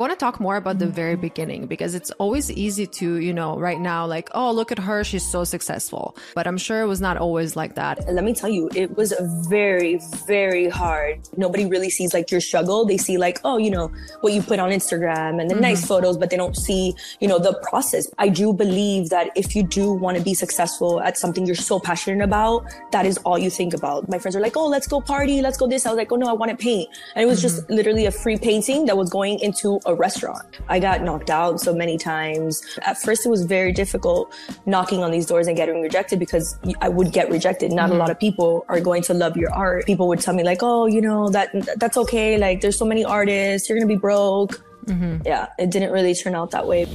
I want to talk more about the very beginning because it's always easy to, you know, right now, like, oh, look at her, she's so successful. But I'm sure it was not always like that. Let me tell you, it was very, very hard. Nobody really sees like your struggle. They see like, oh, you know, what you put on Instagram and the mm-hmm. nice photos, but they don't see, you know, the process. I do believe that if you do want to be successful at something you're so passionate about, that is all you think about. My friends are like, oh, let's go party, let's go this. I was like, oh no, I want to paint. And it was mm-hmm. just literally a free painting that was going into a restaurant. I got knocked out so many times. At first, it was very difficult knocking on these doors and getting rejected because I would get rejected. Not mm-hmm. a lot of people are going to love your art. People would tell me like, "Oh, you know that that's okay. Like, there's so many artists. You're gonna be broke." Mm-hmm. Yeah, it didn't really turn out that way.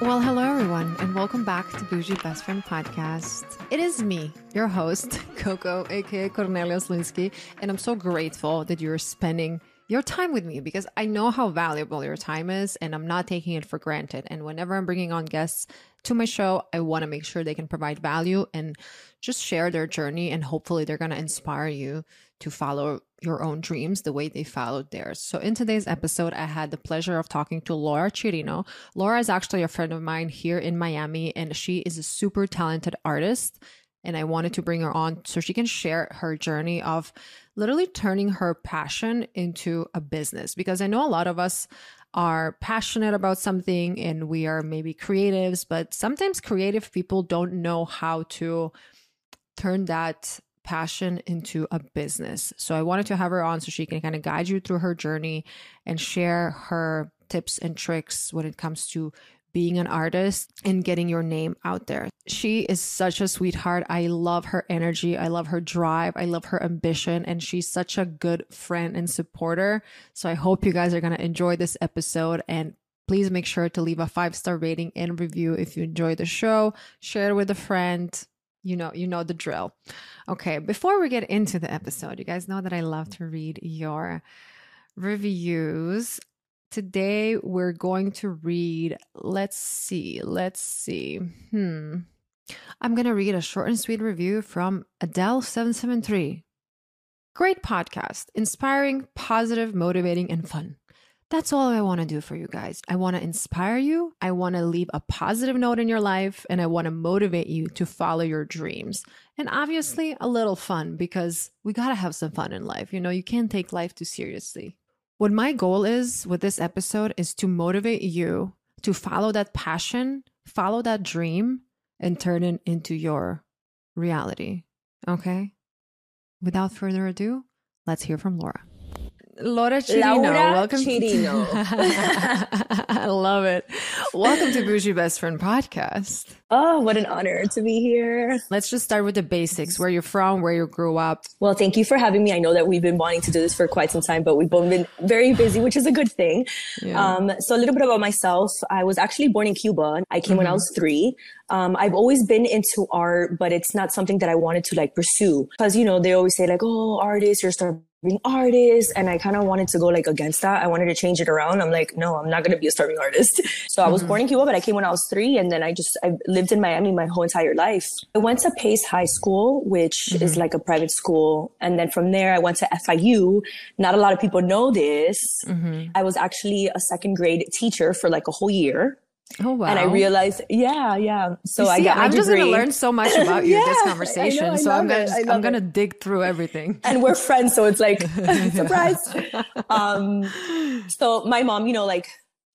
Well, hello everyone, and welcome back to Bougie Best Friend Podcast. It is me, your host, Coco, aka Cornelia Slinsky, and I'm so grateful that you're spending your time with me because I know how valuable your time is and I'm not taking it for granted. And whenever I'm bringing on guests to my show, I want to make sure they can provide value and just share their journey. And hopefully, they're going to inspire you to follow your own dreams the way they followed theirs. So, in today's episode, I had the pleasure of talking to Laura Chirino. Laura is actually a friend of mine here in Miami, and she is a super talented artist and I wanted to bring her on so she can share her journey of literally turning her passion into a business. Because I know a lot of us are passionate about something and we are maybe creatives, but sometimes creative people don't know how to turn that passion into a business. So I wanted to have her on so she can kind of guide you through her journey and share her tips and tricks when it comes to being an artist and getting your name out there. She is such a sweetheart. I love her energy. I love her drive. I love her ambition. And she's such a good friend and supporter. So I hope you guys are going to enjoy this episode. And please make sure to leave a five star rating and review if you enjoy the show. Share it with a friend. You know, you know the drill. Okay, before we get into the episode, you guys know that I love to read your reviews today we're going to read, let's see, let's see. Hmm. I'm going to read a short and sweet review from Adele773. Great podcast, inspiring, positive, motivating, and fun. That's all I want to do for you guys. I want to inspire you. I want to leave a positive note in your life and I want to motivate you to follow your dreams. And obviously, a little fun because we got to have some fun in life. You know, you can't take life too seriously. What my goal is with this episode is to motivate you to follow that passion, follow that dream, and turn it into your reality. Okay? Without further ado, let's hear from Laura. Laura Chirino. Laura welcome Chirino. I love it. Welcome to Bougie Best Friend Podcast. Oh, what an honor to be here. Let's just start with the basics. Where you're from, where you grew up. Well, thank you for having me. I know that we've been wanting to do this for quite some time, but we've both been very busy, which is a good thing. Yeah. Um, so a little bit about myself. I was actually born in Cuba. I came mm-hmm. when I mm-hmm. was three. Um, I've always been into art, but it's not something that I wanted to like pursue because, you know, they always say like, oh, artists, you're starving artist and i kind of wanted to go like against that. I wanted to change it around. I'm like no i'm not going to be a starving artist. So i was mm-hmm. born in cuba but i came when i was three and then i just i lived in miami my whole entire life. I went to pace high school which mm-hmm. is like a private school and then from there i went to fiu not a lot of people know this. Mm-hmm. i was actually a second grade teacher for like a whole year Oh wow! And I realized, yeah, yeah. So see, I got I'm degree. just going to learn so much about you yeah, this conversation. I know, I so I'm gonna I'm gonna dig through everything. And we're friends, so it's like surprise. um, so my mom, you know, like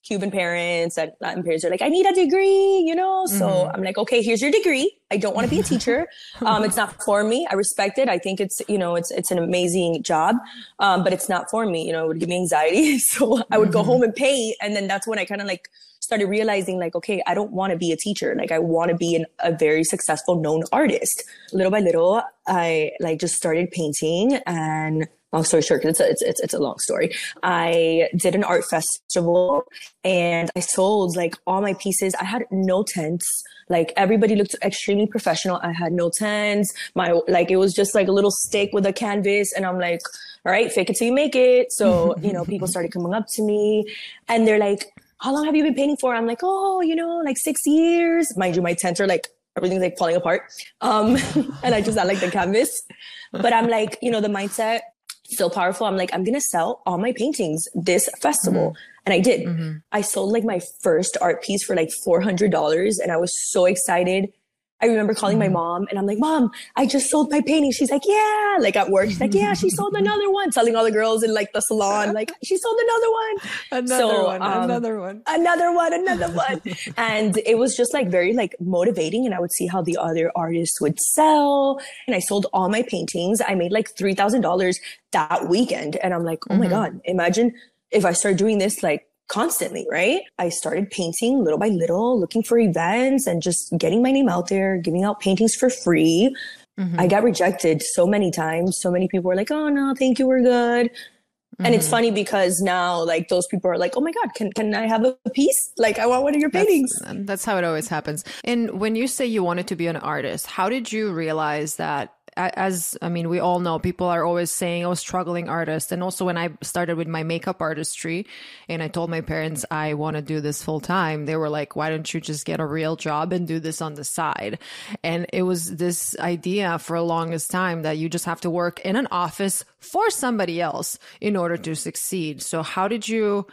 Cuban parents and Latin parents are like, I need a degree, you know? So mm-hmm. I'm like, okay, here's your degree. I don't want to be a teacher. Um, it's not for me. I respect it. I think it's, you know, it's, it's an amazing job. Um, but it's not for me, you know, it would give me anxiety. So I would mm-hmm. go home and paint. And then that's when I kind of like started realizing like, okay, I don't want to be a teacher. Like I want to be an, a very successful known artist. Little by little, I like just started painting and long story short, it's a, it's, it's, it's a long story. I did an art festival and I sold like all my pieces. I had no tents. Like everybody looked extremely professional. I had no tents. My, like, it was just like a little stick with a canvas. And I'm like, all right, fake it till you make it. So, you know, people started coming up to me and they're like, how long have you been painting for? I'm like, oh, you know, like six years. Mind you, my tents are like everything's like falling apart. Um, and I just had like the canvas. But I'm like, you know, the mindset still powerful. I'm like, I'm gonna sell all my paintings this festival. Mm-hmm. And I did. Mm-hmm. I sold like my first art piece for like $400 and I was so excited. I remember calling mm-hmm. my mom and I'm like, Mom, I just sold my painting. She's like, Yeah. Like at work, she's like, Yeah, she sold another one. Telling all the girls in like the salon, like, she sold another one. Another so, one, um, another one. Another one, another one. and it was just like very like motivating. And I would see how the other artists would sell. And I sold all my paintings. I made like $3,000 that weekend. And I'm like, Oh mm-hmm. my God, imagine if I start doing this like constantly, right? I started painting little by little, looking for events and just getting my name out there, giving out paintings for free. Mm-hmm. I got rejected so many times. So many people were like, "Oh no, thank you, we're good." Mm-hmm. And it's mm-hmm. funny because now, like, those people are like, "Oh my god, can can I have a piece? Like, I want one of your paintings." That's, that's how it always happens. And when you say you wanted to be an artist, how did you realize that as I mean, we all know people are always saying, "Oh, struggling artist." And also, when I started with my makeup artistry, and I told my parents I want to do this full time, they were like, "Why don't you just get a real job and do this on the side?" And it was this idea for a longest time that you just have to work in an office for somebody else in order to succeed. So, how did you?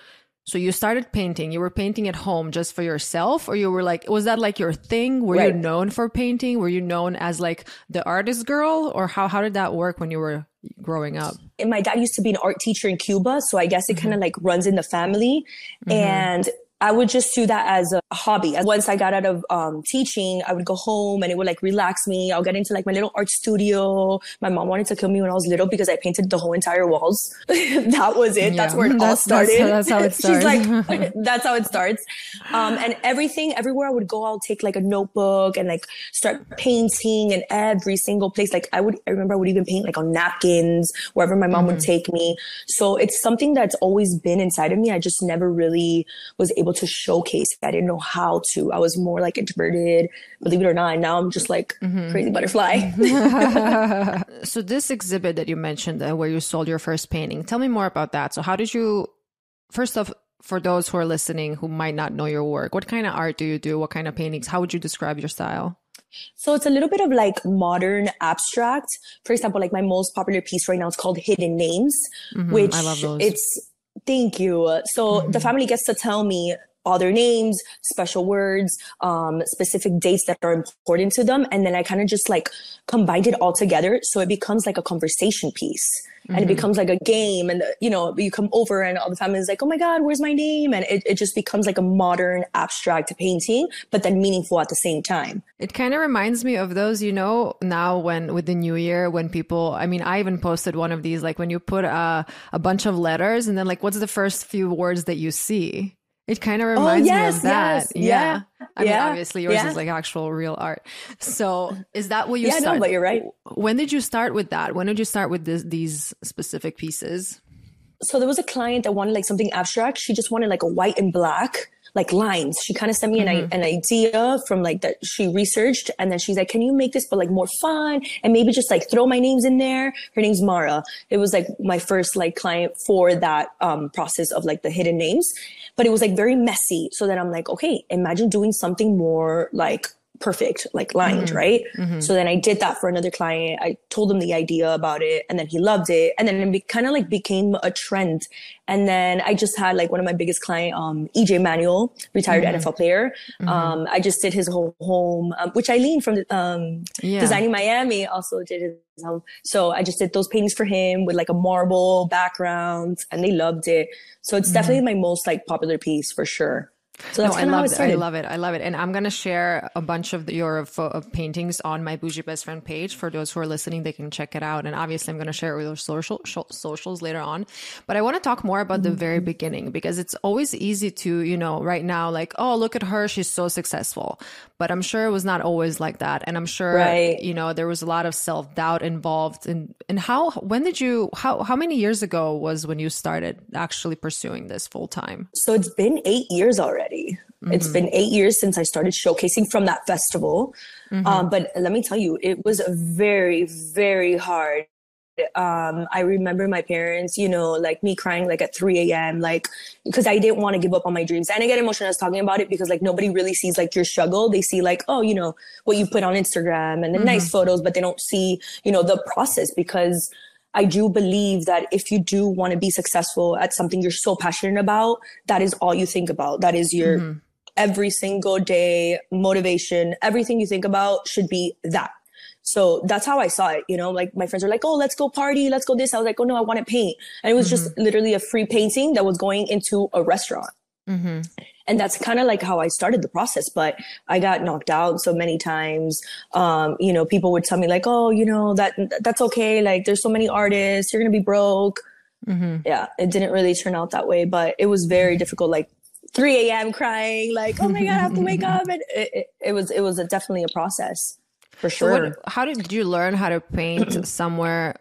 So you started painting. You were painting at home just for yourself, or you were like, was that like your thing? Were right. you known for painting? Were you known as like the artist girl, or how how did that work when you were growing up? And my dad used to be an art teacher in Cuba, so I guess it mm-hmm. kind of like runs in the family. Mm-hmm. And I would just do that as a hobby. Once I got out of um, teaching, I would go home and it would like relax me. I'll get into like my little art studio. My mom wanted to kill me when I was little because I painted the whole entire walls. that was it. Yeah, that's where it all started. That's, that's, how it starts. She's like, that's how it starts. Um, and everything, everywhere I would go, I'll take like a notebook and like start painting in every single place. Like I would, I remember I would even paint like on napkins wherever my mom mm-hmm. would take me. So it's something that's always been inside of me. I just never really was able able to showcase. I didn't know how to. I was more like introverted, believe it or not. Now I'm just like mm-hmm. crazy butterfly. so this exhibit that you mentioned uh, where you sold your first painting, tell me more about that. So how did you first off for those who are listening who might not know your work, what kind of art do you do? What kind of paintings? How would you describe your style? So it's a little bit of like modern abstract. For example, like my most popular piece right now is called Hidden Names, mm-hmm, which it's Thank you. So mm-hmm. the family gets to tell me all their names, special words, um, specific dates that are important to them. And then I kind of just like combined it all together. So it becomes like a conversation piece mm-hmm. and it mm-hmm. becomes like a game. And, you know, you come over and all the family is like, oh my God, where's my name? And it, it just becomes like a modern abstract painting, but then meaningful at the same time. It kind of reminds me of those, you know, now when with the new year, when people, I mean, I even posted one of these, like when you put a, a bunch of letters and then like, what's the first few words that you see? It kind of oh, reminds oh, yes, me of that. Yes, yeah. yeah. I mean, obviously yours yeah. is like actual real art. So is that what you yeah, started? No, but you're right. When did you start with that? When did you start with this, these specific pieces? So there was a client that wanted like something abstract. She just wanted like a white and black like lines. She kind of sent me mm-hmm. an, an idea from like that she researched. And then she's like, can you make this, but like more fun and maybe just like throw my names in there. Her name's Mara. It was like my first like client for that um, process of like the hidden names, but it was like very messy. So then I'm like, okay, imagine doing something more like perfect, like lined, mm-hmm. right? Mm-hmm. So then I did that for another client. I told him the idea about it and then he loved it. And then it be, kind of like became a trend. And then I just had like one of my biggest client, um, EJ Manuel, retired mm-hmm. NFL player. Mm-hmm. Um, I just did his whole home, um, which Eileen from, um, yeah. Designing Miami also did his home. So I just did those paintings for him with like a marble background and they loved it. So it's mm-hmm. definitely my most like popular piece for sure. So that's no, I love it. I love it. I love it. And I'm going to share a bunch of the, your fo- paintings on my Bougie Best Friend page. For those who are listening, they can check it out. And obviously, I'm going to share it with our social, socials later on. But I want to talk more about mm-hmm. the very beginning because it's always easy to, you know, right now, like, oh, look at her. She's so successful. But I'm sure it was not always like that. And I'm sure, right. you know, there was a lot of self doubt involved. And, and how, when did you, how, how many years ago was when you started actually pursuing this full time? So it's been eight years already already. Mm-hmm. It's been eight years since I started showcasing from that festival. Mm-hmm. Um, but let me tell you, it was very, very hard. Um, I remember my parents, you know, like me crying like at 3 a.m., like because I didn't want to give up on my dreams. And I get emotional as talking about it because like nobody really sees like your struggle. They see like, oh, you know, what you put on Instagram and the mm-hmm. nice photos, but they don't see, you know, the process because I do believe that if you do want to be successful at something you're so passionate about, that is all you think about. That is your mm-hmm. every single day motivation. Everything you think about should be that. So that's how I saw it. You know, like my friends were like, "Oh, let's go party, let's go this." I was like, "Oh no, I want to paint," and it was mm-hmm. just literally a free painting that was going into a restaurant. Mm-hmm. And that's kind of like how I started the process. But I got knocked out so many times. Um, you know, people would tell me like, "Oh, you know that that's okay. Like, there's so many artists. You're gonna be broke." Mm-hmm. Yeah, it didn't really turn out that way, but it was very difficult. Like 3 a.m. crying, like, "Oh my god, I have to wake up!" And it, it, it was it was a, definitely a process for sure. So what, how did you learn how to paint somewhere?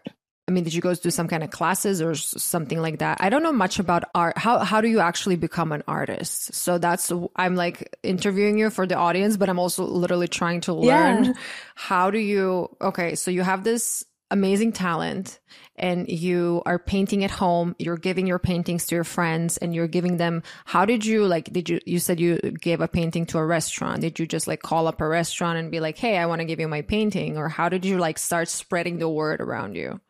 I mean, did you go do some kind of classes or something like that? I don't know much about art. How how do you actually become an artist? So that's I'm like interviewing you for the audience, but I'm also literally trying to learn yeah. how do you okay, so you have this amazing talent and you are painting at home you're giving your paintings to your friends and you're giving them how did you like did you you said you gave a painting to a restaurant did you just like call up a restaurant and be like hey i want to give you my painting or how did you like start spreading the word around you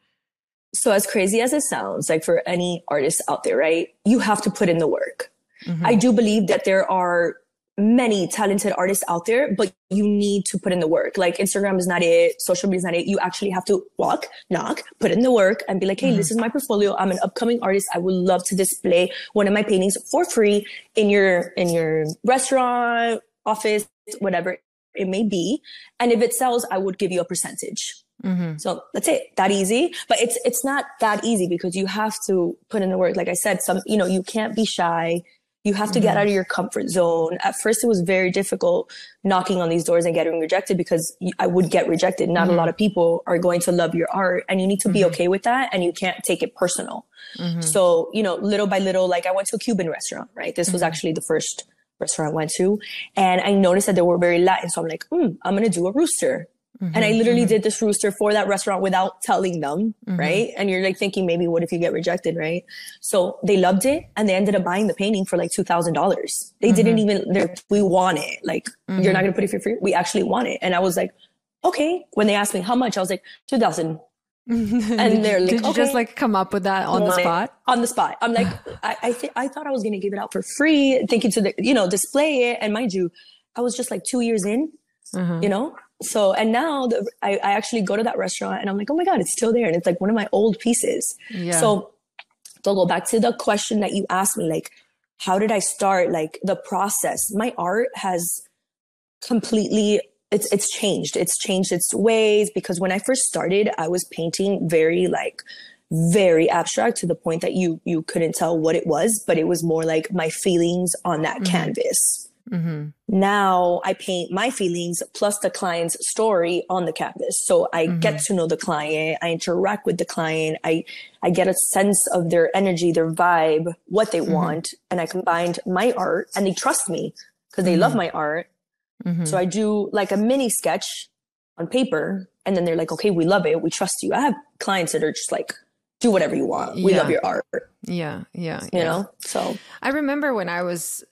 so as crazy as it sounds like for any artist out there right you have to put in the work mm-hmm. i do believe that there are many talented artists out there, but you need to put in the work. Like Instagram is not it, social media is not it. You actually have to walk, knock, put in the work and be like, hey, mm-hmm. this is my portfolio. I'm an upcoming artist. I would love to display one of my paintings for free in your in your restaurant, office, whatever it may be. And if it sells, I would give you a percentage. Mm-hmm. So that's it. That easy. But it's it's not that easy because you have to put in the work. Like I said, some you know, you can't be shy you have to mm-hmm. get out of your comfort zone. At first, it was very difficult knocking on these doors and getting rejected because I would get rejected. Not mm-hmm. a lot of people are going to love your art and you need to be mm-hmm. okay with that and you can't take it personal. Mm-hmm. So, you know, little by little, like I went to a Cuban restaurant, right? This was mm-hmm. actually the first restaurant I went to and I noticed that they were very Latin. So I'm like, mm, I'm going to do a rooster. Mm-hmm, and I literally mm-hmm. did this rooster for that restaurant without telling them, mm-hmm. right? And you're like thinking maybe what if you get rejected, right? So they loved it and they ended up buying the painting for like two thousand dollars. They didn't mm-hmm. even we want it. Like you're not mm-hmm. gonna put it for free. We actually want it. And I was like, okay. When they asked me how much, I was like two thousand. and they're like, did you okay. just like come up with that on the spot? On the spot, I'm like, I I, th- I thought I was gonna give it out for free, thinking to the you know display it. And mind you, I was just like two years in, uh-huh. you know, so and now the, I, I actually go to that restaurant and I'm like, oh my god, it's still there, and it's like one of my old pieces. Yeah. So to go back to the question that you asked me, like, how did I start? Like the process. My art has completely it's it's changed. It's changed its ways because when I first started, I was painting very like very abstract to the point that you you couldn't tell what it was, but it was more like my feelings on that mm-hmm. canvas. Mm-hmm. Now I paint my feelings plus the client's story on the canvas. So I mm-hmm. get to know the client. I interact with the client. I, I get a sense of their energy, their vibe, what they mm-hmm. want. And I combined my art and they trust me because they love mm-hmm. my art. Mm-hmm. So I do like a mini sketch on paper and then they're like, okay, we love it. We trust you. I have clients that are just like, do whatever you want. We yeah. love your art. Yeah. Yeah. You yeah. know? So I remember when I was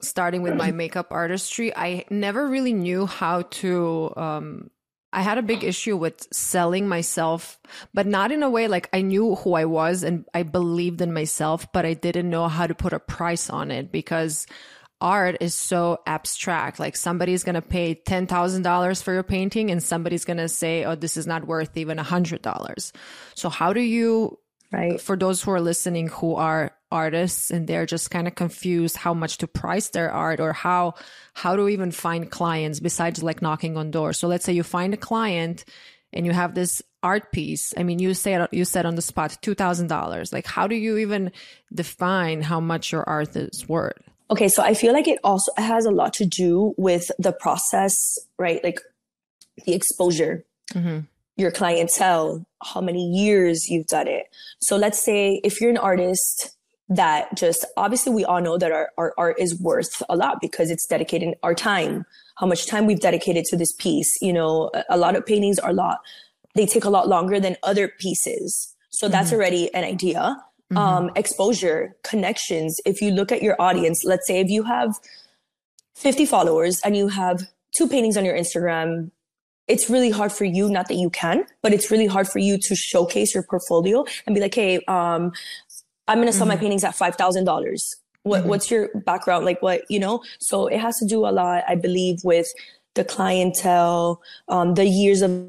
starting with my makeup artistry, I never really knew how to. Um, I had a big issue with selling myself, but not in a way like I knew who I was and I believed in myself, but I didn't know how to put a price on it because art is so abstract. Like somebody's going to pay $10,000 for your painting and somebody's going to say, oh, this is not worth even a $100. So how do you right. For those who are listening who are artists and they're just kind of confused how much to price their art or how how to even find clients besides like knocking on doors. So let's say you find a client and you have this art piece. I mean you said you said on the spot $2000 like how do you even define how much your art is worth? Okay so i feel like it also has a lot to do with the process right? Like the exposure. Mm-hmm your clientele, how many years you've done it. So let's say if you're an artist that just obviously we all know that our, our art is worth a lot because it's dedicating our time, how much time we've dedicated to this piece. You know, a, a lot of paintings are a lot, they take a lot longer than other pieces. So that's mm-hmm. already an idea. Mm-hmm. Um, exposure, connections. If you look at your audience, let's say if you have 50 followers and you have two paintings on your Instagram it's really hard for you, not that you can, but it's really hard for you to showcase your portfolio and be like, hey, um, I'm going to sell mm-hmm. my paintings at $5,000. What, mm-hmm. What's your background? Like what, you know? So it has to do a lot, I believe, with the clientele, um, the years of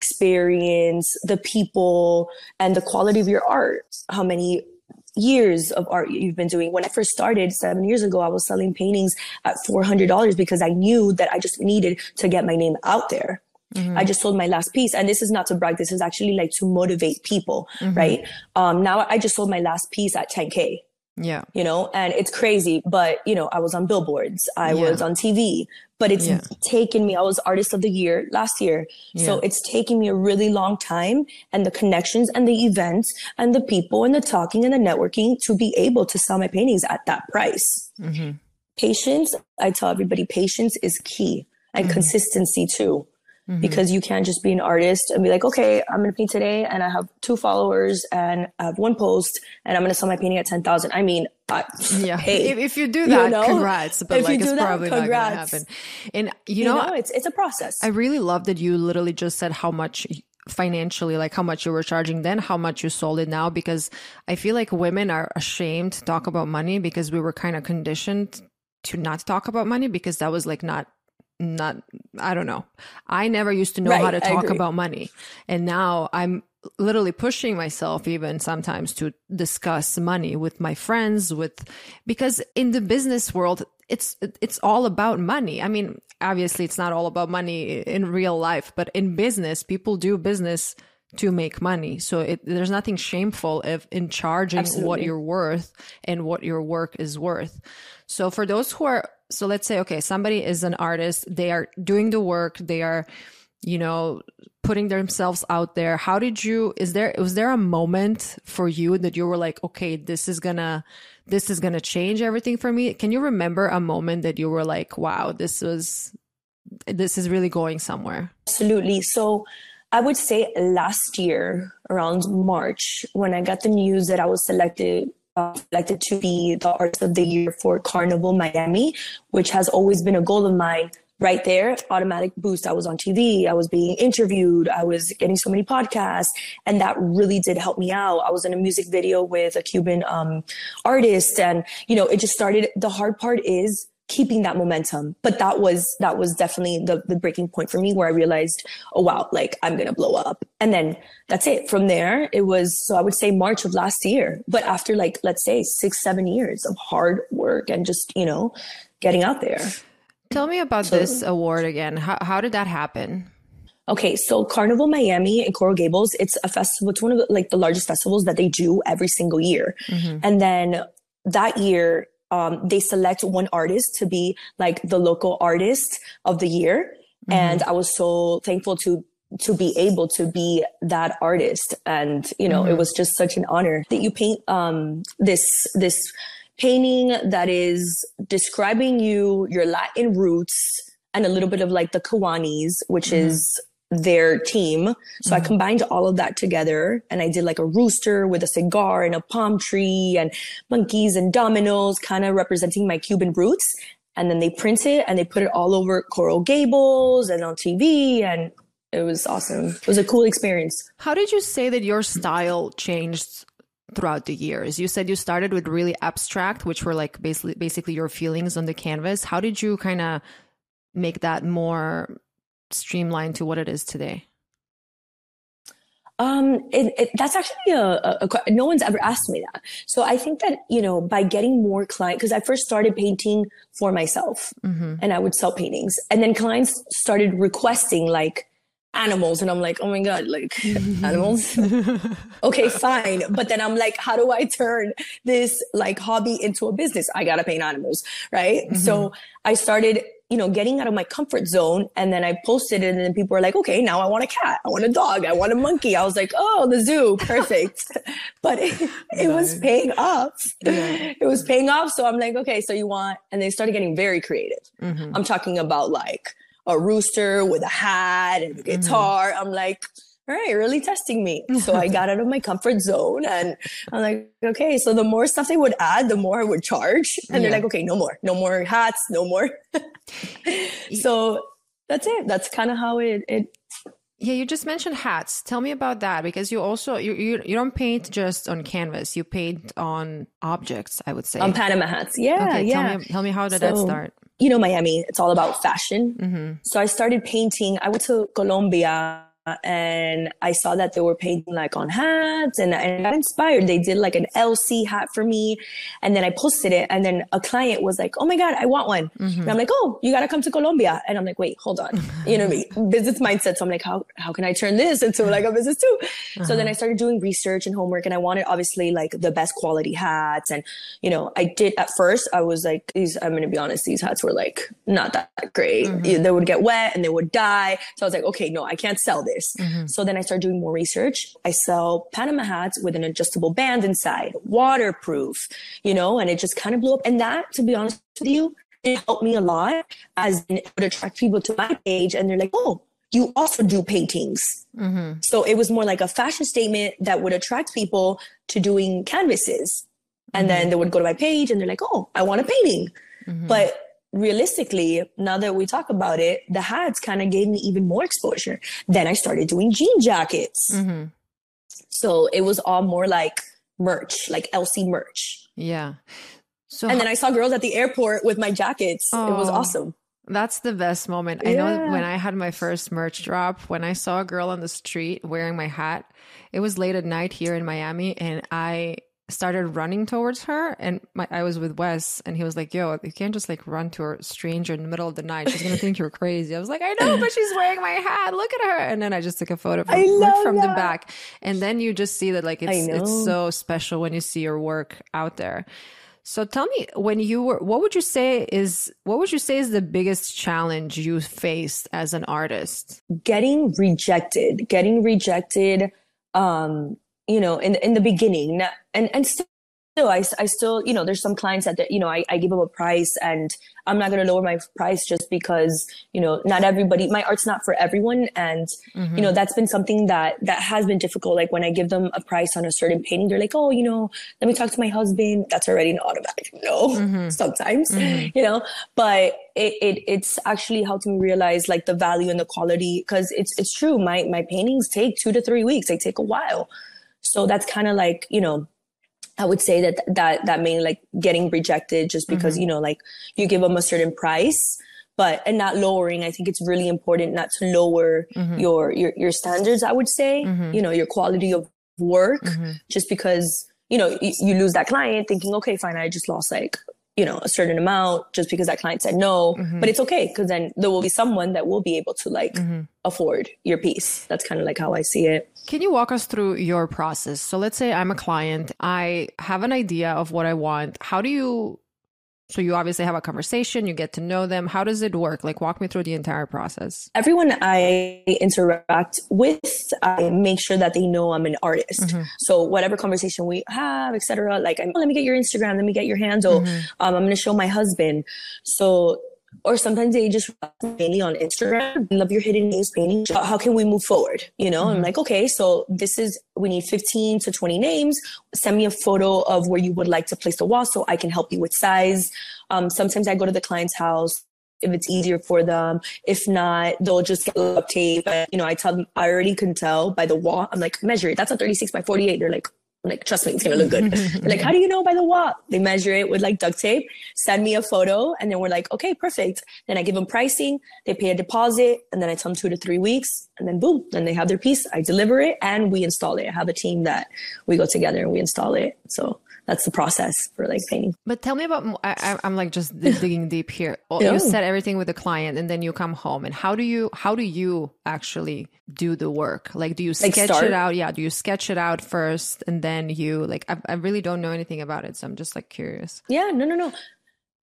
experience, the people, and the quality of your art. How many years of art you've been doing. When I first started seven years ago, I was selling paintings at $400 because I knew that I just needed to get my name out there. Mm-hmm. I just sold my last piece. And this is not to brag. This is actually like to motivate people, mm-hmm. right? Um, now I just sold my last piece at 10K. Yeah. You know, and it's crazy, but you know, I was on billboards, I yeah. was on TV, but it's yeah. taken me, I was artist of the year last year. Yeah. So it's taken me a really long time and the connections and the events and the people and the talking and the networking to be able to sell my paintings at that price. Mm-hmm. Patience, I tell everybody, patience is key and mm-hmm. consistency too. Mm-hmm. because you can't just be an artist and be like, okay, I'm going to paint today and I have two followers and I have one post and I'm going to sell my painting at 10,000. I mean, I, yeah, hey, if, if, you do that, you know? congrats, but if like it's that, probably congrats. not going to happen. And you, you know, know, it's, it's a process. I really love that you literally just said how much financially like how much you were charging then how much you sold it now because i feel like women are ashamed to talk about money because we were kind of conditioned to not talk about money because that was like not not i don't know. I never used to know right, how to talk about money. And now i'm literally pushing myself even sometimes to discuss money with my friends with because in the business world it's it's all about money. I mean obviously it's not all about money in real life but in business people do business to make money. So it, there's nothing shameful if in charging Absolutely. what you're worth and what your work is worth so for those who are so let's say okay somebody is an artist they are doing the work they are you know putting themselves out there. How did you is there was there a moment for you that you were like okay this is gonna this is gonna change everything for me? Can you remember a moment that you were like wow this was this is really going somewhere? Absolutely. So i would say last year around march when i got the news that i was selected selected to be the artist of the year for Carnival Miami, which has always been a goal of mine. Right there, automatic boost. I was on TV. I was being interviewed. I was getting so many podcasts, and that really did help me out. I was in a music video with a Cuban um, artist, and you know, it just started. The hard part is keeping that momentum. But that was that was definitely the the breaking point for me where I realized, oh wow, like I'm gonna blow up. And then that's it. From there, it was so I would say March of last year. But after like let's say six, seven years of hard work and just, you know, getting out there. Tell me about so, this award again. How how did that happen? Okay, so Carnival Miami in Coral Gables, it's a festival. It's one of the, like the largest festivals that they do every single year. Mm-hmm. And then that year, um, they select one artist to be like the local artist of the year. Mm-hmm. And I was so thankful to to be able to be that artist and you know mm-hmm. it was just such an honor that you paint um this this painting that is describing you your latin roots and a little bit of like the Kiwanis, which mm-hmm. is their team. So mm-hmm. I combined all of that together and I did like a rooster with a cigar and a palm tree and monkeys and dominoes, kind of representing my Cuban roots. And then they print it and they put it all over Coral Gables and on TV and it was awesome. It was a cool experience. How did you say that your style changed throughout the years? You said you started with really abstract, which were like basically basically your feelings on the canvas. How did you kind of make that more streamlined to what it is today? Um, it, it, that's actually a, a, a, no one's ever asked me that. So I think that you know by getting more clients, because I first started painting for myself, mm-hmm. and I would sell paintings, and then clients started requesting like animals, and I'm like, oh my god, like animals. okay, fine, but then I'm like, how do I turn this like hobby into a business? I gotta paint animals, right? Mm-hmm. So I started you know, getting out of my comfort zone. And then I posted it and then people were like, okay, now I want a cat. I want a dog. I want a monkey. I was like, oh, the zoo. Perfect. but it, it was paying off. Yeah. It was paying off. So I'm like, okay, so you want, and they started getting very creative. Mm-hmm. I'm talking about like a rooster with a hat and a guitar. Mm-hmm. I'm like, all right, really testing me. So I got out of my comfort zone and I'm like, okay, so the more stuff they would add, the more I would charge. And yeah. they're like, okay, no more, no more hats, no more. so that's it. That's kind of how it, it yeah, you just mentioned hats. Tell me about that because you also you, you you don't paint just on canvas. You paint on objects. I would say on Panama hats. Yeah, okay, yeah. Tell me, tell me how did so, that start? You know, Miami. It's all about fashion. Mm-hmm. So I started painting. I went to Colombia and I saw that they were painting like on hats and, and I got inspired. They did like an LC hat for me. And then I posted it and then a client was like, Oh my God, I want one. Mm-hmm. And I'm like, Oh, you got to come to Colombia. And I'm like, wait, hold on. You know, business mindset. So I'm like, how, how can I turn this into like a business too? Uh-huh. So then I started doing research and homework and I wanted obviously like the best quality hats. And, you know, I did at first, I was like, these, I'm going to be honest, these hats were like not that great. Mm-hmm. They would get wet and they would die. So I was like, okay, no, I can't sell this Mm-hmm. So then I started doing more research. I sell Panama hats with an adjustable band inside, waterproof, you know, and it just kind of blew up. And that, to be honest with you, it helped me a lot as it would attract people to my page and they're like, oh, you also do paintings. Mm-hmm. So it was more like a fashion statement that would attract people to doing canvases. And mm-hmm. then they would go to my page and they're like, oh, I want a painting. Mm-hmm. But realistically, now that we talk about it, the hats kind of gave me even more exposure. Then I started doing jean jackets. Mm-hmm. So it was all more like merch, like LC merch. Yeah. So and then I saw girls at the airport with my jackets. Oh, it was awesome. That's the best moment. Yeah. I know when I had my first merch drop, when I saw a girl on the street wearing my hat, it was late at night here in Miami and I started running towards her and my, I was with Wes and he was like, yo, you can't just like run to a stranger in the middle of the night. She's to think you're crazy. I was like, I know, but she's wearing my hat. Look at her. And then I just took a photo from, from the back. And then you just see that like it's, it's so special when you see your work out there. So tell me when you were what would you say is what would you say is the biggest challenge you faced as an artist? Getting rejected, getting rejected um you know, in in the beginning, and and still, I, I still, you know, there's some clients that, you know, I, I give them a price and I'm not going to lower my price just because, you know, not everybody, my art's not for everyone. And, mm-hmm. you know, that's been something that, that has been difficult. Like when I give them a price on a certain painting, they're like, oh, you know, let me talk to my husband. That's already an automatic no mm-hmm. sometimes, mm-hmm. you know, but it, it, it's actually helped me realize like the value and the quality. Cause it's, it's true. My, my paintings take two to three weeks. They take a while. So that's kind of like, you know, I would say that that that mean like getting rejected just because, mm-hmm. you know, like you give them a certain price, but and not lowering. I think it's really important not to lower mm-hmm. your, your your standards, I would say, mm-hmm. you know, your quality of work mm-hmm. just because, you know, you, you lose that client thinking, okay, fine, I just lost like you know, a certain amount just because that client said no. Mm-hmm. But it's okay because then there will be someone that will be able to like mm-hmm. afford your piece. That's kind of like how I see it. Can you walk us through your process? So let's say I'm a client, I have an idea of what I want. How do you so you obviously have a conversation, you get to know them. How does it work? Like walk me through the entire process. Everyone I interact with, I make sure that they know I'm an artist. Mm-hmm. So whatever conversation we have, etc. Like, I'm, let me get your Instagram, let me get your handle. Mm-hmm. Um, I'm going to show my husband. So or sometimes they just mainly on Instagram. Love your hidden names painting. How can we move forward? You know, mm-hmm. I'm like, okay, so this is we need 15 to 20 names. Send me a photo of where you would like to place the wall so I can help you with size. Um, sometimes I go to the client's house if it's easier for them. If not, they'll just get up tape. You know, I tell them I already can tell by the wall. I'm like, measure it. That's a 36 by 48. They're like, like, trust me, it's gonna look good. like, how do you know by the wall? They measure it with like duct tape, send me a photo, and then we're like, okay, perfect. Then I give them pricing, they pay a deposit, and then I tell them two to three weeks, and then boom, then they have their piece. I deliver it and we install it. I have a team that we go together and we install it. So that's the process for like painting. But tell me about. I, am like just digging deep here. Yeah. You set everything with the client, and then you come home. And how do you how do you actually do the work? Like, do you sketch it out? Yeah, do you sketch it out first, and then you like? I, I really don't know anything about it, so I'm just like curious. Yeah, no, no, no.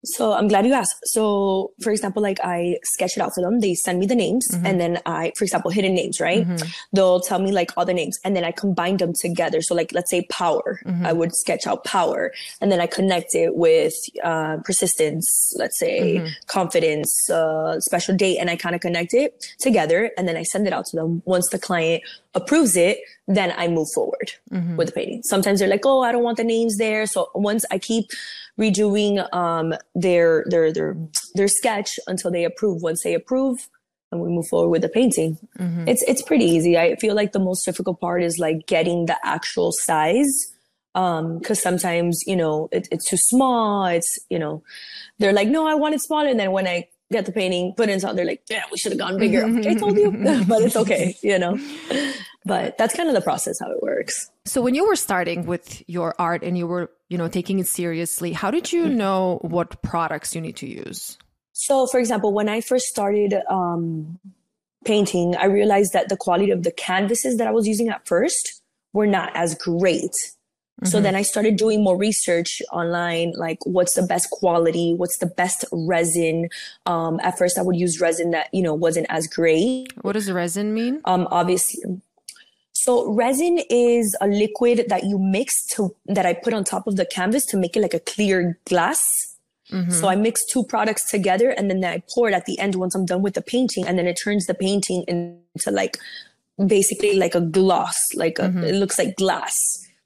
So I'm glad you asked. So for example, like I sketch it out for them. They send me the names mm-hmm. and then I, for example, hidden names, right? Mm-hmm. They'll tell me like all the names and then I combine them together. So like, let's say power, mm-hmm. I would sketch out power and then I connect it with, uh, persistence, let's say mm-hmm. confidence, uh, special date. And I kind of connect it together and then I send it out to them. Once the client approves it, then I move forward mm-hmm. with the painting. Sometimes they're like, Oh, I don't want the names there. So once I keep redoing um, their their their their sketch until they approve. Once they approve, and we move forward with the painting. Mm-hmm. It's it's pretty easy. I feel like the most difficult part is like getting the actual size um because sometimes you know it, it's too small it's you know they're like no i want it smaller and then when i get the painting put it inside they're like yeah we should have gone bigger like, i told you but it's okay you know but that's kind of the process how it works so when you were starting with your art and you were you know taking it seriously how did you mm-hmm. know what products you need to use so, for example, when I first started um, painting, I realized that the quality of the canvases that I was using at first were not as great. Mm-hmm. So then I started doing more research online, like what's the best quality, what's the best resin. Um, at first, I would use resin that you know wasn't as great. What does resin mean? Um, obviously, so resin is a liquid that you mix to that I put on top of the canvas to make it like a clear glass. Mm-hmm. So I mix two products together and then I pour it at the end once I'm done with the painting. And then it turns the painting into like basically like a gloss, like a, mm-hmm. it looks like glass,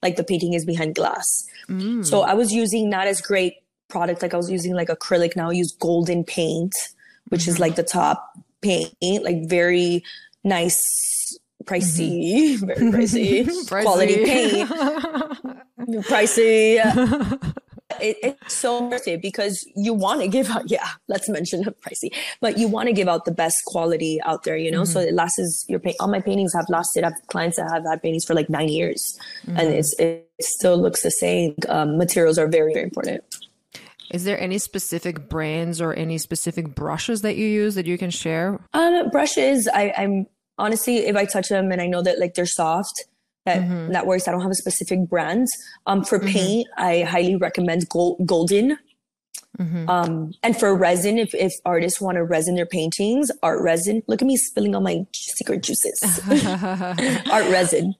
like the painting is behind glass. Mm. So I was using not as great product. Like I was using like acrylic. Now I use golden paint, which mm-hmm. is like the top paint, like very nice pricey, mm-hmm. very pricey, pricey. quality paint, pricey it, it's so worth it because you want to give out yeah let's mention pricey but you want to give out the best quality out there you know mm-hmm. so it lasts is your paint all my paintings have lasted i have clients that have had paintings for like nine years mm-hmm. and it's it still looks the same um, materials are very very important is there any specific brands or any specific brushes that you use that you can share um brushes i i'm honestly if i touch them and i know that like they're soft that mm-hmm. that works. I don't have a specific brand. Um, for mm-hmm. paint, I highly recommend Gold, Golden. Mm-hmm. Um, and for resin, if, if artists want to resin their paintings, art resin, look at me spilling all my secret juices. art resin.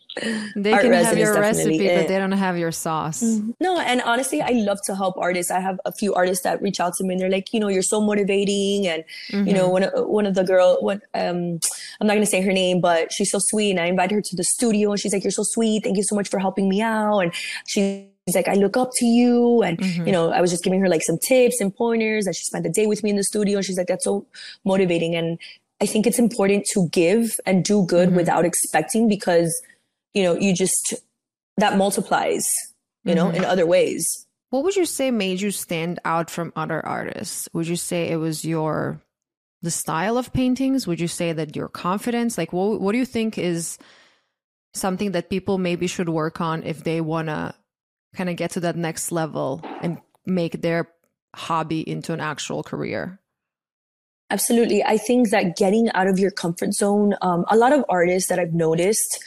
They art can have your recipe, it. but they don't have your sauce. Mm-hmm. No, and honestly, I love to help artists. I have a few artists that reach out to me and they're like, you know, you're so motivating. And, mm-hmm. you know, mm-hmm. one, one of the girl, what, um, I'm not going to say her name, but she's so sweet. And I invited her to the studio and she's like, you're so sweet. Thank you so much for helping me out. And she she's like, I look up to you. And, mm-hmm. you know, I was just giving her like some tips and pointers and she spent the day with me in the studio. And she's like, that's so motivating. And I think it's important to give and do good mm-hmm. without expecting because, you know, you just, that multiplies, you mm-hmm. know, in other ways. What would you say made you stand out from other artists? Would you say it was your, the style of paintings? Would you say that your confidence? Like, what, what do you think is something that people maybe should work on if they want to kind of get to that next level and make their hobby into an actual career? Absolutely. I think that getting out of your comfort zone, um, a lot of artists that I've noticed,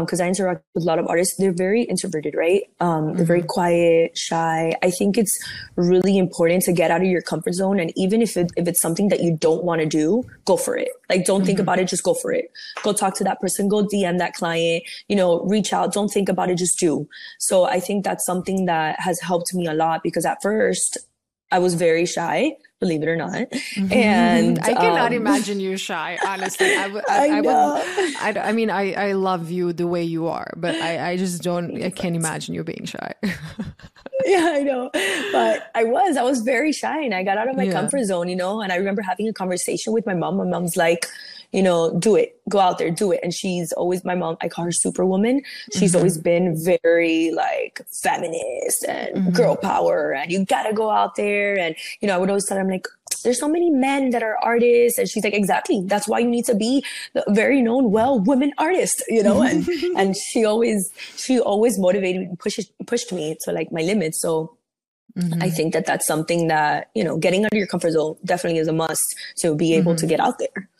because um, I interact with a lot of artists, they're very introverted, right? Um, mm-hmm. They're very mm-hmm. quiet, shy. I think it's really important to get out of your comfort zone. And even if, it, if it's something that you don't want to do, go for it. Like, don't mm-hmm. think about it, just go for it. Go talk to that person, go DM that client, you know, reach out, don't think about it, just do. So I think that's something that has helped me a lot because at first I was very shy believe it or not. Mm-hmm. And I cannot um, imagine you shy, honestly. I, I, I, I would, I, I mean, I, I love you the way you are, but I, I just don't, I can't imagine you being shy. yeah, I know. But I was, I was very shy and I got out of my yeah. comfort zone, you know, and I remember having a conversation with my mom. My mom's like, you know, do it, go out there, do it. And she's always my mom, I call her superwoman. She's mm-hmm. always been very like feminist and mm-hmm. girl power and you gotta go out there. And, you know, I would always tell her, I'm like, there's so many men that are artists. And she's like, exactly. That's why you need to be the very known, well woman artist, you know? And, and she always, she always motivated and pushed, pushed me to like my limits. So Mm-hmm. I think that that's something that, you know, getting out of your comfort zone definitely is a must to be able mm-hmm. to get out there.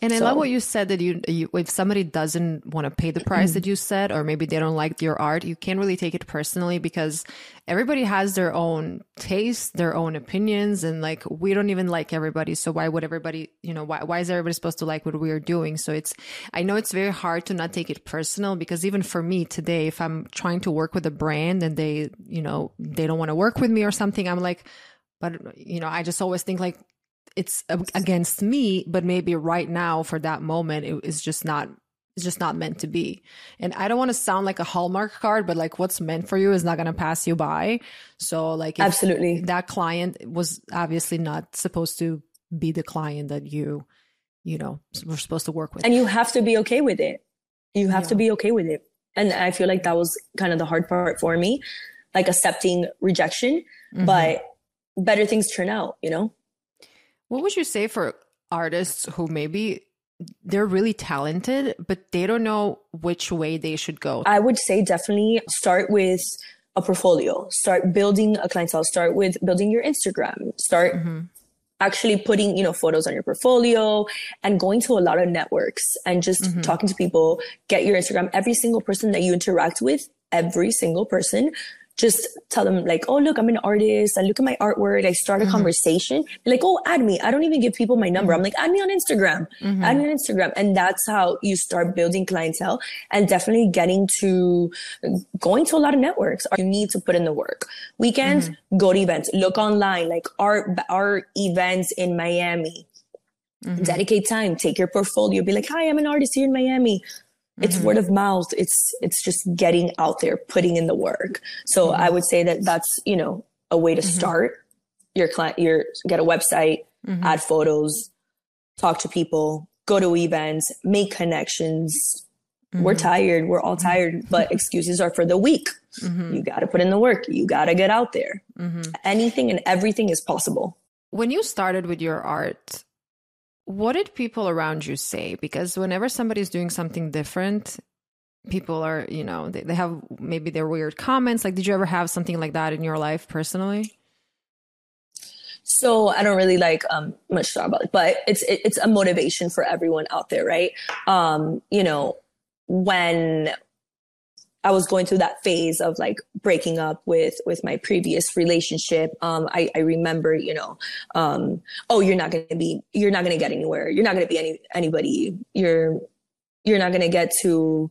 And I love what you said that you, you if somebody doesn't want to pay the price that mm-hmm. you said, or maybe they don't like your art, you can't really take it personally because everybody has their own taste, their own opinions, and like we don't even like everybody. So why would everybody, you know, why why is everybody supposed to like what we're doing? So it's I know it's very hard to not take it personal because even for me today, if I'm trying to work with a brand and they, you know, they don't want to work with me or something, I'm like, but you know, I just always think like it's against me, but maybe right now for that moment, it is just not it's just not meant to be. And I don't want to sound like a Hallmark card, but like what's meant for you is not going to pass you by. So like absolutely that client was obviously not supposed to be the client that you you know we're supposed to work with and you have to be okay with it you have Yeah. to be okay with it and i feel like that was kind of the hard part for me like accepting rejection Mhm. but better things turn out you know what would you say for artists who maybe they're really talented but they don't know which way they should go? I would say definitely start with a portfolio. Start building a clientele. Start with building your instagram. Start Mhm. actually putting you know photos on your portfolio and going to a lot of networks and just Mhm. talking to people. Get your instagram. Every single person that you interact with every single person just tell them like oh look i'm an artist. I look at my artwork. I start a Mhm. conversation. Like oh add me. I don't even give people my number. I'm like add me on instagram. Mhm. add me on instagram. And that's how you start building clientele and definitely getting to going to a lot of networks. You need to put in the work. Weekends go to events. Look online like our our events in miami. Mhm. dedicate time. Take your portfolio. Be like hi i'm an artist here in miami it's Mhm. word of mouth. It's it's just getting out there putting in the work. So Mhm. i would say that that's you know a way to Mhm. start your client your get a website Mhm. add photos talk to people go to events make connections. We're Mhm. tired. We're all tired but excuses are for the weak. You got to put in the work. You got to get out there. Anything and everything is possible. When you started with your art what did people around you say? Because whenever somebody's doing something different people are you know they, they have maybe their weird comments. Like did you ever have something like that in your life personally? So i don't really like um much talk about it but it's it, it's a motivation for everyone out there right? Um you know when I was going through that phase of like breaking up with with my previous relationship. Um, I, I remember, you know, um, oh, you're not gonna be, you're not gonna get anywhere. You're not gonna be any anybody. You're you're not gonna get to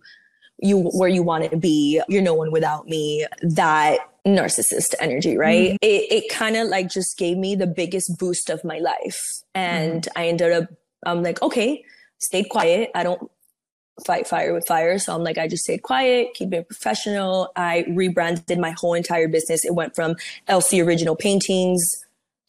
you where you want to be. You're no one without me. That narcissist energy, right? It it kind of like just gave me the biggest boost of my life, and I ended up. I'm like, okay, stayed quiet. I don't fight fire with fire. So I'm like, I just stayed quiet, keep it professional. I rebranded my whole entire business. It went from LC Original Paintings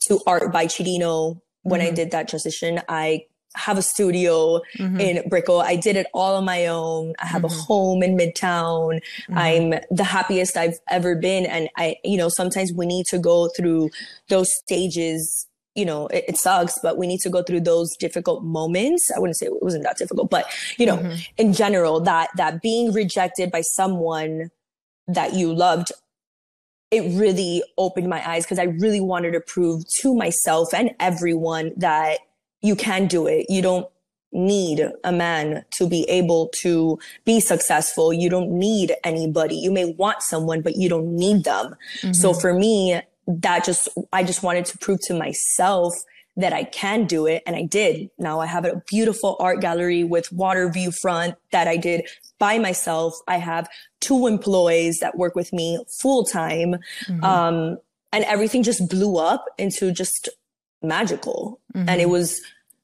to Art by Chirino. When I Mhm. did that transition, I have a studio Mhm. in Brickell. I did it all on my own. I have Mhm. a home in Midtown. Mhm. I'm the happiest I've ever been. And I, you know, sometimes we need to go through those stages. You know, it, it sucks, but we need to go through those difficult moments. I wouldn't say it wasn't that difficult, but you know, Mhm. in general, that that being rejected by someone that you loved, it really opened my eyes because I really wanted to prove to myself and everyone that you can do it. You don't need a man to be able to be successful. You don't need anybody. You may want someone, but you don't need them. So Mhm. for me, that just, I just wanted to prove to myself that I can do it. And I did. Now I have a beautiful art gallery with water view front that I did by myself. I have two employees that work with me full time. Mhm. Um, and everything just blew up into just magical and it Mhm. was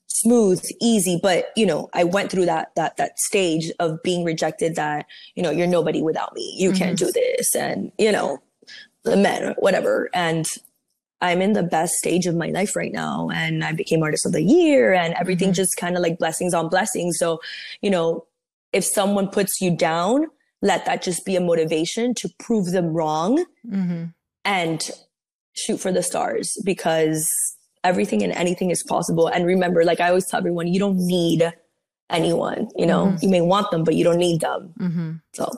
smooth easy but you know i went through that that that stage of being rejected that you know you're nobody without me you can't do this and you know the men whatever and i'm in the best stage of my life right now and i became artist of the year and everything Mhm. just kind of like blessings on blessings so you know if someone puts you down let that just be a motivation to prove them wrong Mhm. and shoot for the stars because everything and anything is possible. And remember, like I always tell everyone, you don't need anyone, you know, Mhm. you may want them, but you don't need them. Mhm. So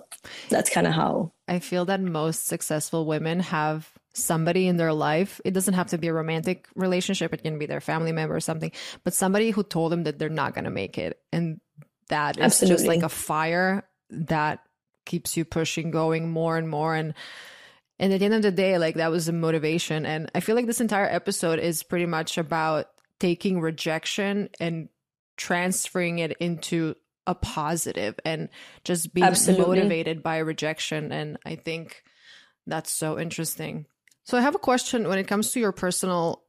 that's kind of how. I feel that most successful women have somebody in their life. It doesn't have to be a romantic relationship, it can be their family member or something, but somebody who told them that they're not going to make it. And that is just like a fire that keeps you pushing, going more and more. And and at the end of the day, like that was the motivation. And I feel like this entire episode is pretty much about taking rejection and transferring it into a positive and just being Absolutely. motivated by rejection. And I think that's so interesting. So I have a question when it comes to your personal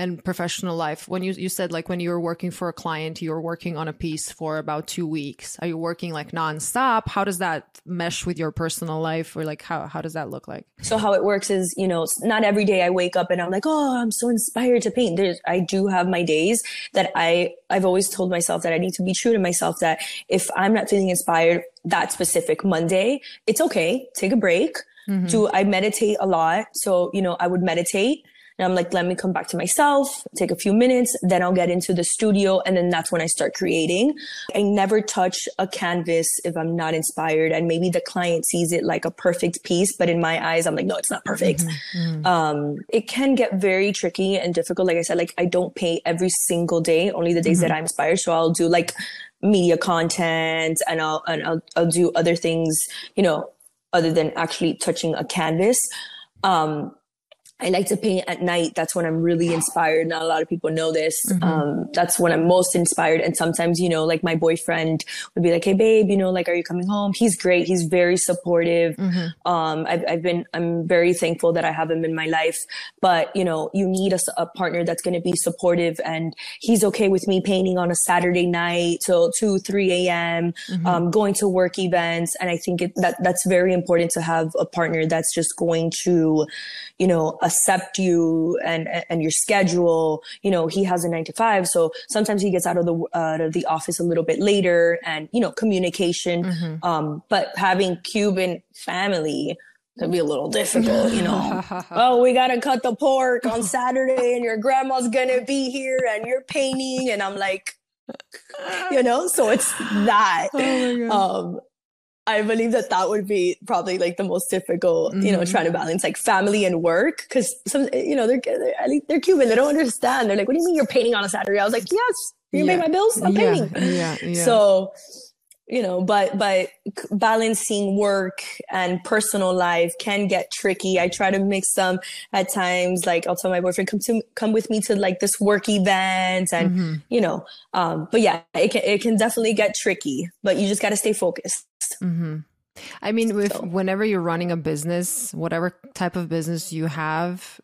and professional life. When you you said like when you were working for a client you were working on a piece for about two weeks. Are you working like nonstop? How does that mesh with your personal life? Or like how, how does that look like? So how it works is you know not every day i wake up and i'm like oh i'm so inspired to paint. There's i do have my days that i i've always told myself that i need to be true to myself that if i'm not feeling inspired that specific monday it's okay. Take a break. Mm-hmm. do i meditate a lot. So you know i would meditate and I'm like, let me come back to myself, take a few minutes, then I'll get into the studio. And then that's when I start creating. I never touch a canvas if I'm not inspired. And maybe the client sees it like a perfect piece, but in my eyes, I'm like, no, it's not perfect. Mm-hmm, mm-hmm. Um, it can get very tricky and difficult. Like I said, like I don't pay every single day, only the days mm-hmm. that I'm inspired. So I'll do like media content and I'll, and I'll, I'll do other things, you know, other than actually touching a canvas. Um, I like to paint at night. That's when I'm really inspired. Not a lot of people know this. Mm-hmm. Um, that's when I'm most inspired. And sometimes, you know, like my boyfriend would be like, Hey, babe, you know, like, are you coming home? He's great. He's very supportive. Mm-hmm. Um, I've, I've, been, I'm very thankful that I have him in my life. But, you know, you need a, a partner that's going to be supportive. And he's okay with me painting on a Saturday night till 2, 3 a.m., mm-hmm. um, going to work events. And I think it, that that's very important to have a partner that's just going to, you know, accept you and and your schedule. You know, he has a nine to five, so sometimes he gets out of the out of the office a little bit later, and you know, communication. Mm-hmm. Um, but having Cuban family can be a little difficult, you know. oh, we gotta cut the pork on Saturday, and your grandma's gonna be here, and you're painting, and I'm like, you know, so it's that. Oh um, I believe that that would be probably like the most difficult, mm-hmm. you know, trying to mm-hmm. balance like family and work. Cause some, you know, they're, they're, they're Cuban. They don't understand. They're like, what do you mean you're painting on a Saturday? I was like, yes, you yeah. pay my bills. I'm yeah. painting. Yeah. yeah. So, you know, but, but balancing work and personal life can get tricky. I try to mix them at times. Like I'll tell my boyfriend, come to, come with me to like this work event and, mm-hmm. you know, um, but yeah, it can, it can definitely get tricky, but you just got to stay focused. Mm-hmm. I mean, if so. whenever you're running a business, whatever type of business you have,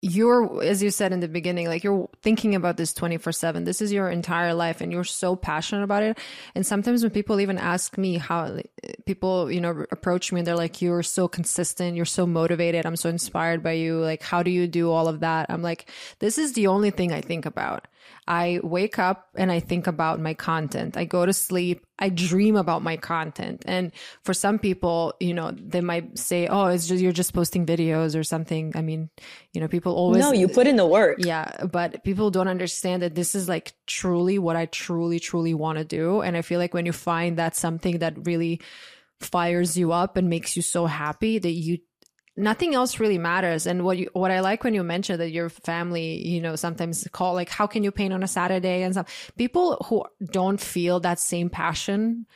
you're as you said in the beginning like you're thinking about this 24 7 this is your entire life and you're so passionate about it. And sometimes when people even ask me how people you know approach me and they're like you're so consistent. You're so motivated. I'm so inspired by you. Like how do you do all of that? I'm like this is the only thing i think about I wake up and I think about my content. I go to sleep. I dream about my content. And for some people, you know, they might say, "Oh, it's just you're just posting videos or something." I mean, you know, people always No, you put in the work. Yeah, but people don't understand that this is like truly what I truly truly want to do. And I feel like when you find that something that really fires you up and makes you so happy that you nothing else really matters. And what you what i like when you mentioned that your family you know sometimes call like how can you paint on a saturday and stuff. People who don't feel that same passion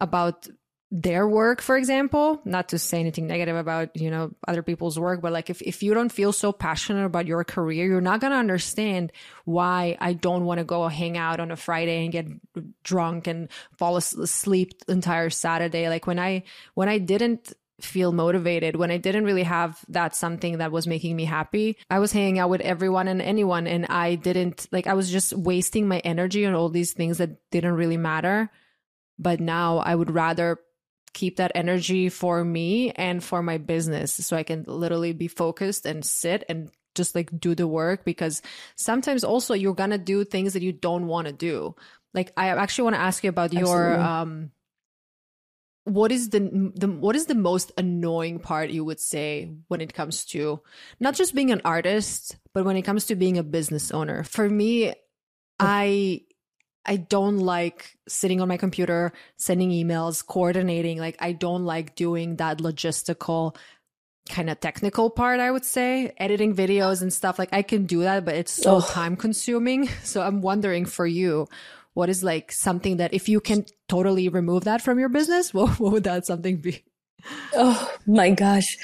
about their work for example not to say anything negative about you know other people's work but like if, if you don't feel so passionate about your career you're not going to understand why i don't want to go hang out on a friday and get drunk and fall asleep entire saturday. Like when i when i didn't feel motivated when I didn't really have that something that was making me happy. I was hanging out with everyone and anyone and I didn't like I was just wasting my energy on all these things that didn't really matter. But now I would rather keep that energy for me and for my business so I can literally be focused and sit and just like do the work because sometimes also you're to do things that you don't want to do. Like I actually want to ask you about Absolutely. your um what is the, the what is the most annoying part you would say when it comes to not just being an artist but when it comes to being a business owner? For me i i don't like sitting on my computer sending emails coordinating. Like i don't like doing that logistical kind of technical part i would say. Editing videos and stuff like i can do that but it's so time consuming. So i'm wondering for you what is like something that if you can totally remove that from your business, what, what would that something be? Oh my gosh.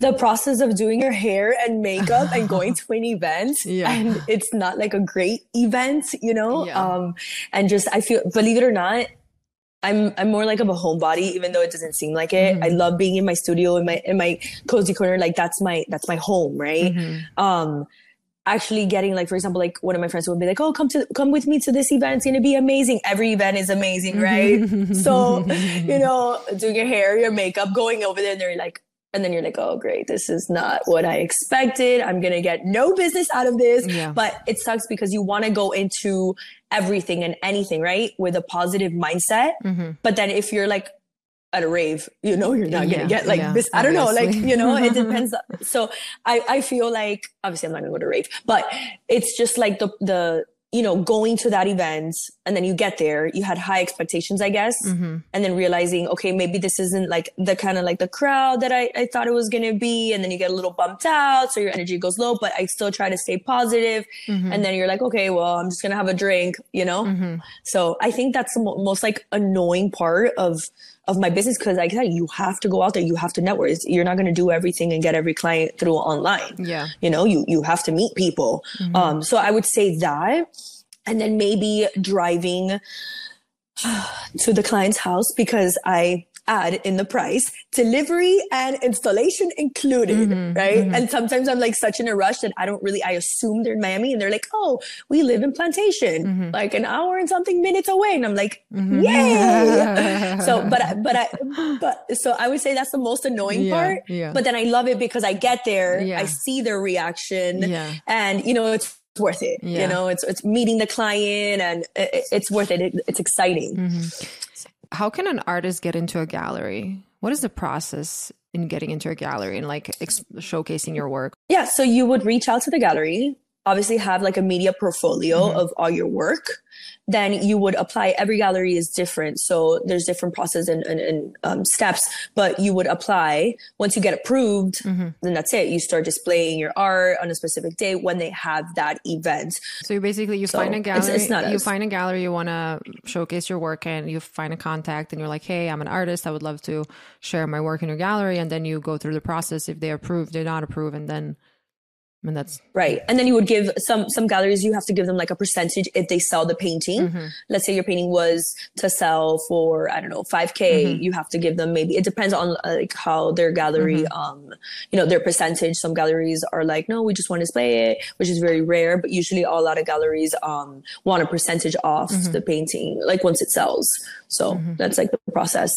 The process of doing your hair and makeup and going to an event yeah. and it's not like a great event, you know? Yeah. Um, and just, I feel, believe it or not, I'm I'm more like of a homebody, even though it doesn't seem like it. Mm-hmm. I love being in my studio in my in my cozy corner. Like that's my that's my home, right? Mm-hmm. Um, actually getting like for example like one of my friends would be like oh come to come with me to this event. It's gonna be amazing. Every event is amazing right? So you know doing your hair your makeup going over there and they're like and then you're like oh great. This is not what i expected. I'm gonna get no business out of this. Yeah. but it sucks because you want to go into everything and anything right? With a positive mindset. Mhm. but then if you're like at a rave, you know, you're not Yeah, gonna get like yeah, this. I don't know, like, you know, it depends. so I, I feel like, obviously I'm not gonna go to rave, but it's just like the, the, you know, going to that event and then you get there, you had high expectations, I guess. Mhm. And then realizing, okay, maybe this isn't like the kind of like the crowd that I, I thought it was gonna be. And then you get a little bumped out. So your energy goes low, but I still try to stay positive. Mhm. And then you're like, okay, well, I'm just gonna have a drink, you know? Mhm. So I think that's the mo- most like annoying part of of my business because like I said, you have to go out there, you have to network. It's- You're not going to do everything and get every client through online. Yeah. You know, you you have to meet people. Mm-hmm. Um, so I would say that, and then maybe driving to the client's house because I add in the price delivery and installation included, Mhm, right? mhm. And sometimes I'm like such in a rush that I don't really, I assume they're in Miami and they're like, oh, we live in Plantation, Mhm. like an hour and something minutes away. And I'm like, Mhm. yay. so, but, I- but I, but, so I would say that's the most annoying Yeah, part. yeah. But then I love it because I get there, Yeah. I see their reaction and, you know, it's, worth it. Yeah. You know, it's it's meeting the client and it, it- it's worth it. it. It's exciting. Mhm. How can an artist get into a gallery? What is the process in getting into a gallery and like ex- showcasing your work? Yeah, so you would reach out to the gallery, obviously have like a media portfolio Mhm. of all your work. Then you would apply. Every gallery is different, so there's different process and, and, and um, steps. But you would apply. Once you get approved, Mhm. then that's it. You start displaying your art on a specific day when they have that event. So you basically you So, find a gallery, it's not you as- find a gallery you want to showcase your work and you find a contact and you're like, "Hey, I'm an artist. I would love to share my work in your gallery." And then you go through the process if they approve, they not approve, and then and that's Right. And then you would give some some galleries you have to give them like a percentage if they sell the painting. Mhm. Let's say your painting was to sell for I don't know 5k, Mm-hmm. you have to give them maybe it depends on like how their gallery Mm-hmm. um you know their percentage. Some galleries are like no, we just want to display it, which is very rare, but usually a lot of galleries um want a percentage off Mm-hmm. the painting like once it sells. So that's like the process.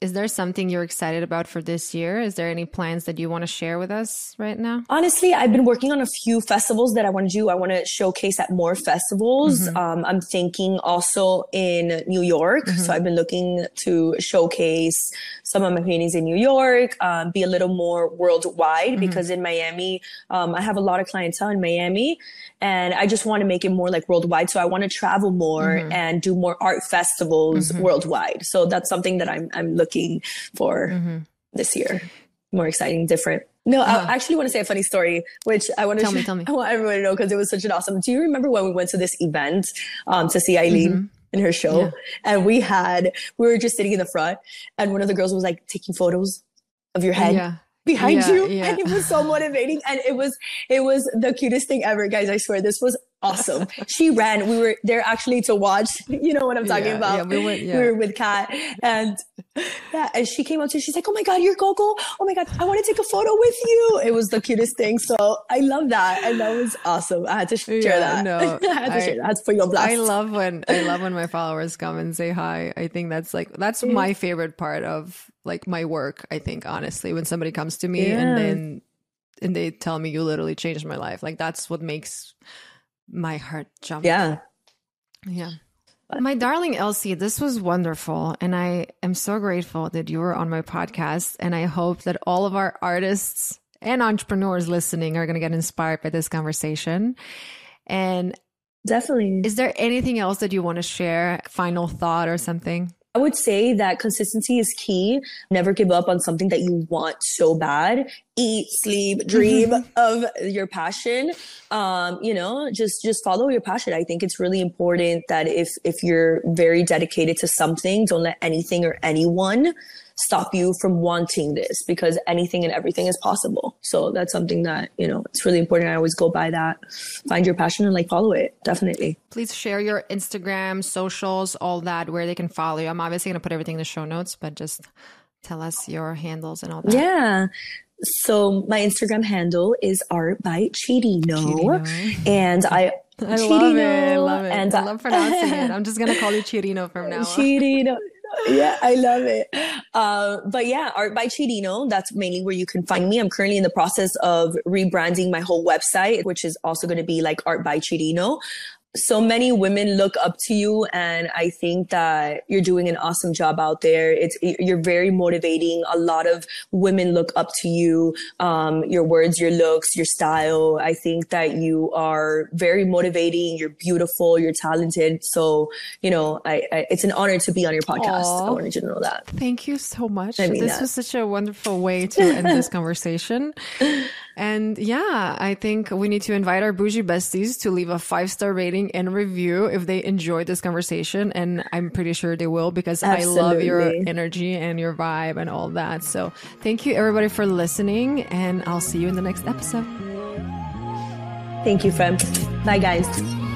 Is there something you're excited about for this year? Is there any plans that you want to share with us right now? Honestly, I've been working on a few festivals that I want to do. I want to showcase at more festivals. Um, I'm thinking also in New York. So I've been looking to showcase some of my paintings in New York, um, be a little more worldwide because in Miami, um, I have a lot of clientele in Miami and I just want to make it more like worldwide. So I want to travel more and do more art festivals worldwide. So that's something that I'm, I'm looking for this year. More exciting, different. No, I actually want to say a funny story, which I want to Tell me, tell me. I want everyone to know because it was such an awesome. Do you remember when we went to this event um, to see Eileen in her show, Yeah. and we had we were just sitting in the front, and one of the girls was like taking photos of your head Yeah. behind Yeah, you, and it was so motivating, and it was it was the cutest thing ever, guys. I swear, this was awesome. she ran. We were there actually to watch. You know what I'm talking Yeah, about. yeah, we went- yeah. we were with Kat, and yeah, and she came up to me. She's like, "Oh my god, you're Coco! Oh my god, I want to take a photo with you." It was the cutest thing. So I love that, and that was awesome. I had to share that. no, I had to I- share that. I had to put you on blast. I love when I love when my followers come and say hi. I think that's like that's Mm-hmm. my favorite part of like my work. I think honestly, when somebody comes to me and then and they tell me you literally changed my life, like that's what makes my heart jumped. yeah. yeah. My darling Elsie, this was wonderful. And I am so grateful that you were on my podcast. And I hope that all of our artists and entrepreneurs listening are going to get inspired by this conversation. And Definitely. is there anything else that you want to share? Final thought or something? I would say that consistency is key. Never give up on something that you want so bad. Eat, sleep, dream of your passion. Um, you know, just just follow your passion. I think it's really important that if if you're very dedicated to something, don't let anything or anyone stop you from wanting this because anything and everything is possible. So that's something that, you know, it's really important. I always go by that. Find your passion and like follow it. Definitely. Please share your Instagram, socials, all that, where they can follow you. I'm obviously going to put everything in the show notes, but just tell us your handles and all that. Yeah. so my Instagram handle is art by Chirino, and I I love it. I love it. And I love pronouncing it. I'm just gonna call you Chirino from now on. Chirino. yeah, I love it. Uh, but yeah, Art by Chirino, that's mainly where you can find me. I'm currently in the process of rebranding my whole website, which is also going to be like Art by Chirino so many women look up to you and i think that you're doing an awesome job out there. It's you're very motivating. A lot of women look up to you um, your words your looks your style. I think that you are very motivating. You're beautiful. You're talented. So you know I, I it's an honor to be on your podcast. Aww. i wanted you to know that. Thank you so much. I mean this that. was such a wonderful way to end this conversation. And yeah, I think we need to invite our bougie besties to leave a five star rating and review if they enjoyed this conversation. And I'm pretty sure they will because Absolutely. I love your energy and your vibe and all that. So thank you everybody for listening and I'll see you in the next episode. Thank you, friend. Bye, guys.